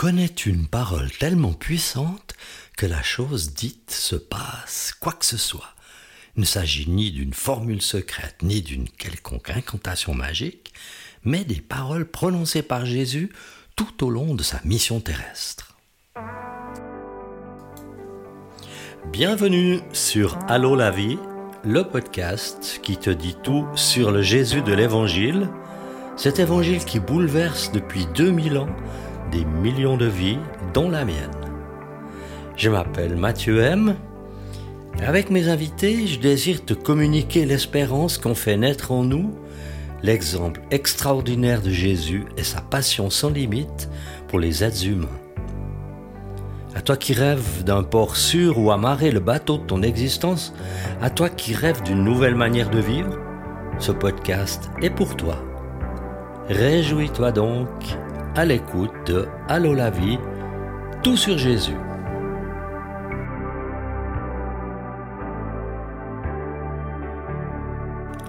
connaît une parole tellement puissante que la chose dite se passe, quoi que ce soit. Il ne s'agit ni d'une formule secrète, ni d'une quelconque incantation magique, mais des paroles prononcées par Jésus tout au long de sa mission terrestre. Bienvenue sur Allô la vie, le podcast qui te dit tout sur le Jésus de l'Évangile, cet Évangile qui bouleverse depuis 2000 ans des millions de vies, dont la mienne. Je m'appelle Mathieu M. Avec mes invités, je désire te communiquer l'espérance qu'ont fait naître en nous l'exemple extraordinaire de Jésus et sa passion sans limite pour les êtres humains. À toi qui rêves d'un port sûr où amarrer le bateau de ton existence, à toi qui rêves d'une nouvelle manière de vivre, ce podcast est pour toi. Réjouis-toi donc à l'écoute de Allô la vie, tout sur Jésus.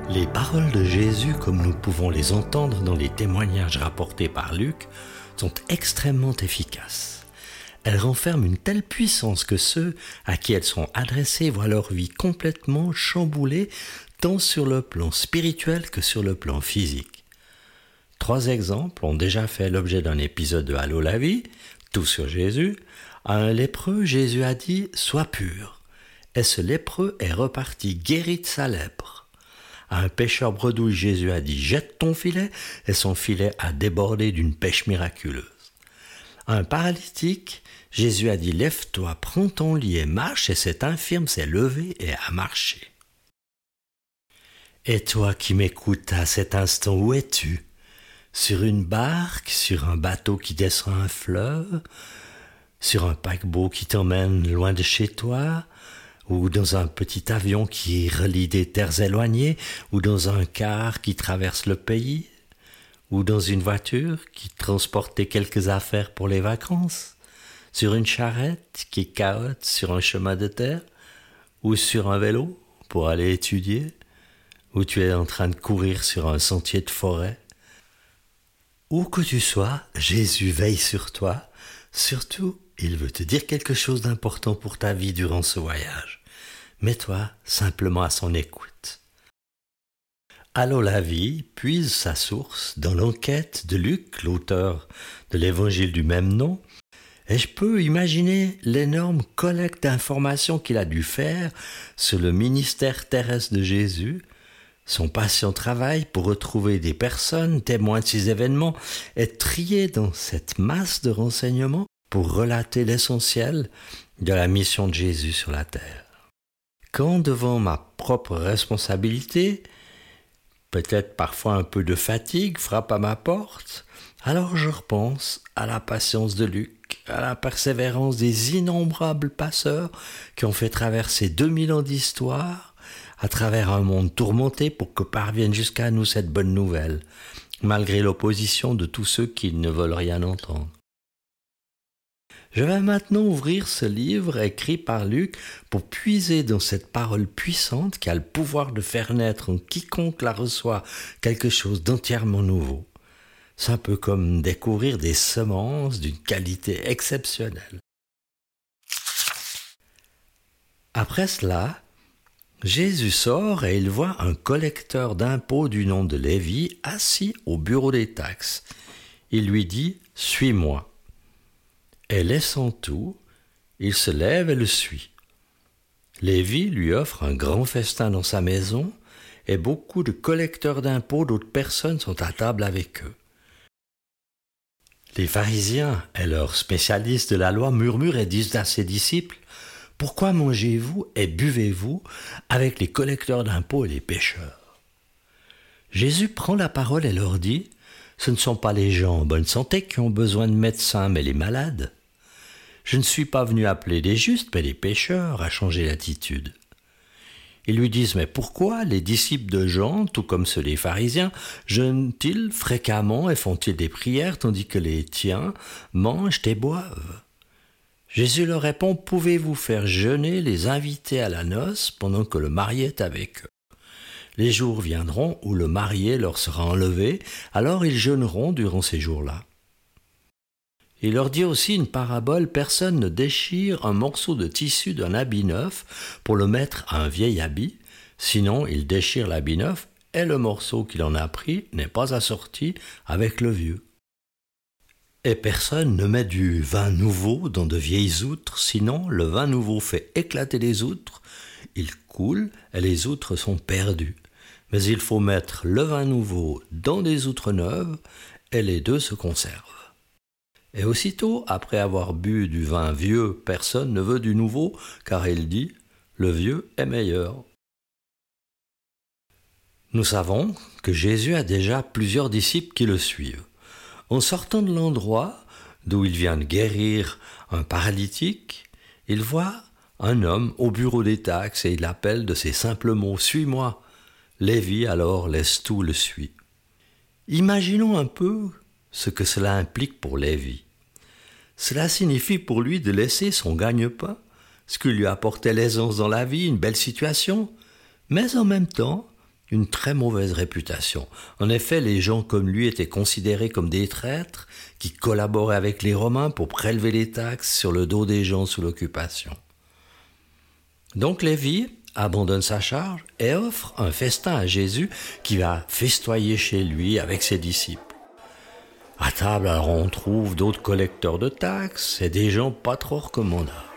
Les paroles de Jésus, comme nous pouvons les entendre dans les témoignages rapportés par Luc, sont extrêmement efficaces. Elles renferment une telle puissance que ceux à qui elles sont adressées voient leur vie complètement chamboulée, tant sur le plan spirituel que sur le plan physique. Trois exemples ont déjà fait l'objet d'un épisode de Allô la vie, tout sur Jésus. À un lépreux, Jésus a dit Sois pur. Et ce lépreux est reparti guéri de sa lèpre. À un pêcheur bredouille, Jésus a dit Jette ton filet, et son filet a débordé d'une pêche miraculeuse. À un paralytique, Jésus a dit Lève-toi, prends ton lit et marche, et cet infirme s'est levé et a marché. Et toi qui m'écoutes à cet instant, où es-tu? Sur une barque, sur un bateau qui descend un fleuve, sur un paquebot qui t'emmène loin de chez toi, ou dans un petit avion qui relie des terres éloignées, ou dans un car qui traverse le pays, ou dans une voiture qui transportait quelques affaires pour les vacances, sur une charrette qui cahote sur un chemin de terre, ou sur un vélo pour aller étudier, ou tu es en train de courir sur un sentier de forêt. Où que tu sois, Jésus veille sur toi, surtout il veut te dire quelque chose d'important pour ta vie durant ce voyage. Mets-toi simplement à son écoute. Allô la vie puise sa source dans l'enquête de Luc, l'auteur de l'évangile du même nom, et je peux imaginer l'énorme collecte d'informations qu'il a dû faire sur le ministère terrestre de Jésus, son patient travail pour retrouver des personnes témoins de ces événements et trier dans cette masse de renseignements pour relater l'essentiel de la mission de Jésus sur la terre. Quand devant ma propre responsabilité, peut-être parfois un peu de fatigue frappe à ma porte, alors je repense à la patience de Luc, à la persévérance des innombrables passeurs qui ont fait traverser 2000 ans d'histoire à travers un monde tourmenté pour que parvienne jusqu'à nous cette bonne nouvelle, malgré l'opposition de tous ceux qui ne veulent rien entendre. Je vais maintenant ouvrir ce livre écrit par Luc pour puiser dans cette parole puissante qui a le pouvoir de faire naître en quiconque la reçoit quelque chose d'entièrement nouveau. C'est un peu comme découvrir des semences d'une qualité exceptionnelle. Après cela, Jésus sort et il voit un collecteur d'impôts du nom de Lévi assis au bureau des taxes. Il lui dit Suis-moi. Et laissant tout, il se lève et le suit. Lévi lui offre un grand festin dans sa maison, et beaucoup de collecteurs d'impôts d'autres personnes sont à table avec eux. Les pharisiens et leurs spécialistes de la loi murmurent et disent à ses disciples Pourquoi mangez-vous et buvez-vous avec les collecteurs d'impôts et les pêcheurs? Jésus prend la parole et leur dit Ce ne sont pas les gens en bonne santé qui ont besoin de médecins, mais les malades. Je ne suis pas venu appeler des justes, mais des pécheurs à changer l'attitude. Ils lui disent Mais pourquoi les disciples de Jean, tout comme ceux des pharisiens, jeûnent-ils fréquemment et font-ils des prières, tandis que les tiens mangent et boivent? Jésus leur répond Pouvez-vous faire jeûner les invités à la noce pendant que le marié est avec eux? Les jours viendront où le marié leur sera enlevé, alors ils jeûneront durant ces jours-là. Il leur dit aussi une parabole, personne ne déchire un morceau de tissu d'un habit neuf pour le mettre à un vieil habit, sinon il déchire l'habit neuf et le morceau qu'il en a pris n'est pas assorti avec le vieux. Et personne ne met du vin nouveau dans de vieilles outres, sinon le vin nouveau fait éclater les outres, il coule et les outres sont perdues. Mais il faut mettre le vin nouveau dans des outres neuves et les deux se conservent. Et aussitôt, après avoir bu du vin vieux, personne ne veut du nouveau, car il dit Le vieux est meilleur. Nous savons que Jésus a déjà plusieurs disciples qui le suivent. En sortant de l'endroit d'où il vient de guérir un paralytique, il voit un homme au bureau des taxes et il appelle de ces simples mots Suis-moi. Lévi alors laisse tout le suit. Imaginons un peu ce que cela implique pour Lévi. Cela signifie pour lui de laisser son gagne-pain, ce qui lui apportait l'aisance dans la vie, une belle situation, mais en même temps une très mauvaise réputation. En effet, les gens comme lui étaient considérés comme des traîtres qui collaboraient avec les Romains pour prélever les taxes sur le dos des gens sous l'occupation. Donc Lévi abandonne sa charge et offre un festin à Jésus qui va festoyer chez lui avec ses disciples. À table, alors on trouve d'autres collecteurs de taxes et des gens pas trop recommandables.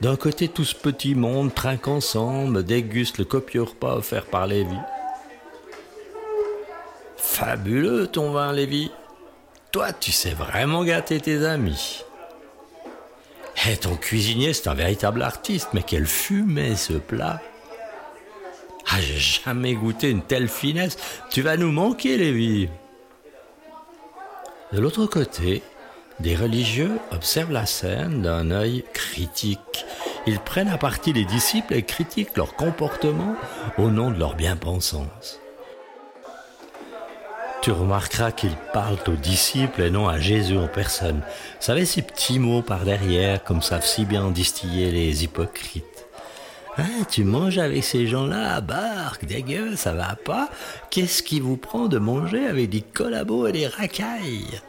D'un côté, tout ce petit monde trinque ensemble, déguste le copieux repas offert par Lévi. Fabuleux ton vin, Lévi. Toi, tu sais vraiment gâter tes amis. Eh, ton cuisinier, c'est un véritable artiste, mais quelle fumée ce plat. Ah, j'ai jamais goûté une telle finesse. Tu vas nous manquer, Lévi. De l'autre côté, des religieux observent la scène d'un œil critique. Ils prennent à partie les disciples et critiquent leur comportement au nom de leur bien-pensance. Tu remarqueras qu'ils parlent aux disciples et non à Jésus en personne. Savez ces petits mots par derrière, comme savent si bien distiller les hypocrites. Hein, tu manges avec ces gens-là, barque, dégueu, ça va pas Qu'est-ce qui vous prend de manger avec des collabos et des racailles?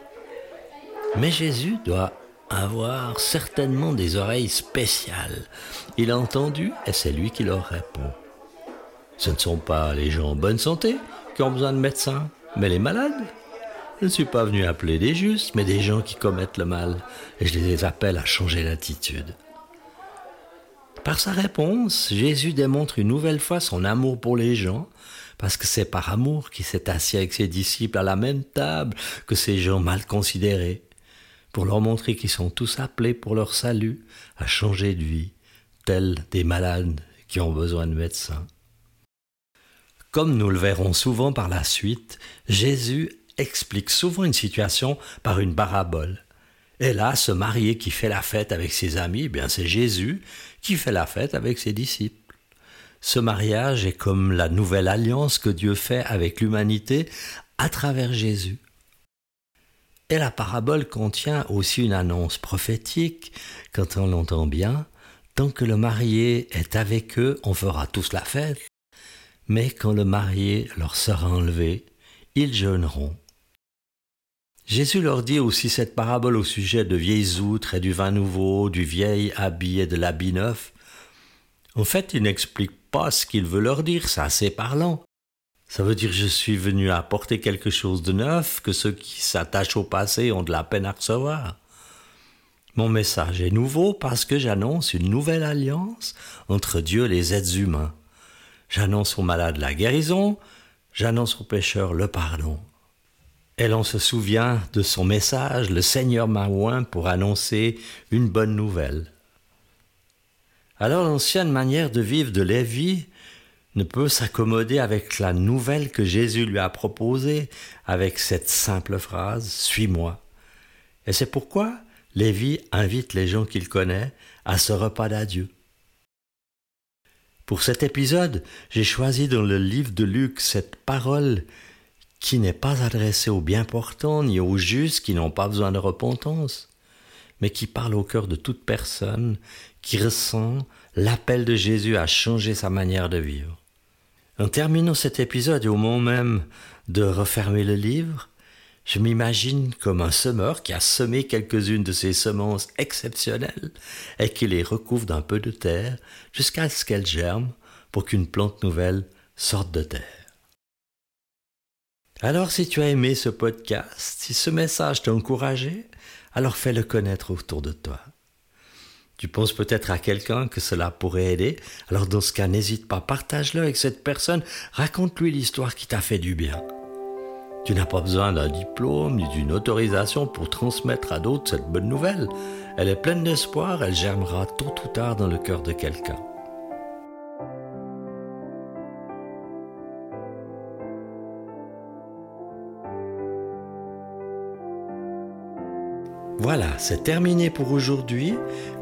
Mais Jésus doit avoir certainement des oreilles spéciales. Il a entendu et c'est lui qui leur répond. Ce ne sont pas les gens en bonne santé qui ont besoin de médecins, mais les malades. Je ne suis pas venu appeler des justes, mais des gens qui commettent le mal, et je les appelle à changer d'attitude. Par sa réponse, Jésus démontre une nouvelle fois son amour pour les gens, parce que c'est par amour qu'il s'est assis avec ses disciples à la même table que ces gens mal considérés, pour leur montrer qu'ils sont tous appelés pour leur salut à changer de vie, tels des malades qui ont besoin de médecins. Comme nous le verrons souvent par la suite, Jésus explique souvent une situation par une parabole. Et là, ce marié qui fait la fête avec ses amis, eh bien c'est Jésus qui fait la fête avec ses disciples. Ce mariage est comme la nouvelle alliance que Dieu fait avec l'humanité à travers Jésus. Et la parabole contient aussi une annonce prophétique, quand on l'entend bien, tant que le marié est avec eux, on fera tous la fête, mais quand le marié leur sera enlevé, ils jeûneront. Jésus leur dit aussi cette parabole au sujet de vieilles outres et du vin nouveau, du vieil habit et de l'habit neuf. En fait, il n'explique pas ce qu'il veut leur dire, c'est assez parlant. Ça veut dire je suis venu apporter quelque chose de neuf que ceux qui s'attachent au passé ont de la peine à recevoir. Mon message est nouveau parce que j'annonce une nouvelle alliance entre Dieu et les êtres humains. J'annonce aux malades la guérison, j'annonce aux pécheurs le pardon. Et l'on se souvient de son message, le Seigneur m'a oint pour annoncer une bonne nouvelle. Alors l'ancienne manière de vivre de Lévi ne peut s'accommoder avec la nouvelle que Jésus lui a proposée, avec cette simple phrase Suis-moi. Et c'est pourquoi Lévi invite les gens qu'il connaît à ce repas d'adieu. Pour cet épisode, j'ai choisi dans le livre de Luc cette parole qui n'est pas adressé aux bien portants ni aux justes qui n'ont pas besoin de repentance, mais qui parle au cœur de toute personne qui ressent l'appel de Jésus à changer sa manière de vivre. En terminant cet épisode et au moment même de refermer le livre, Je m'imagine comme un semeur qui a semé quelques-unes de ces semences exceptionnelles et qui les recouvre d'un peu de terre jusqu'à ce qu'elles germent pour qu'une plante nouvelle sorte de terre. Alors si tu as aimé ce podcast, si ce message t'a encouragé, alors fais-le connaître autour de toi. Tu penses peut-être à quelqu'un que cela pourrait aider, alors dans ce cas n'hésite pas, partage-le avec cette personne, raconte-lui l'histoire qui t'a fait du bien. Tu n'as pas besoin d'un diplôme ni d'une autorisation pour transmettre à d'autres cette bonne nouvelle. Elle est pleine d'espoir, elle germera tôt ou tard dans le cœur de quelqu'un. Voilà, c'est terminé pour aujourd'hui.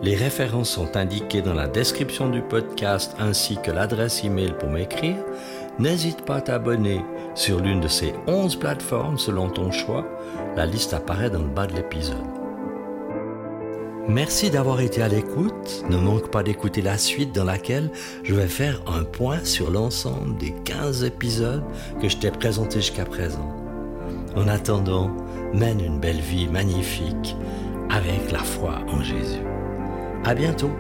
Les références sont indiquées dans la description du podcast ainsi que l'adresse email pour m'écrire. N'hésite pas à t'abonner sur l'une de ces 11 plateformes selon ton choix. La liste apparaît dans le bas de l'épisode. Merci d'avoir été à l'écoute. Ne manque pas d'écouter la suite dans laquelle je vais faire un point sur l'ensemble des 15 épisodes que je t'ai présentés jusqu'à présent. En attendant, mène une belle vie magnifique avec la foi en Jésus. À bientôt!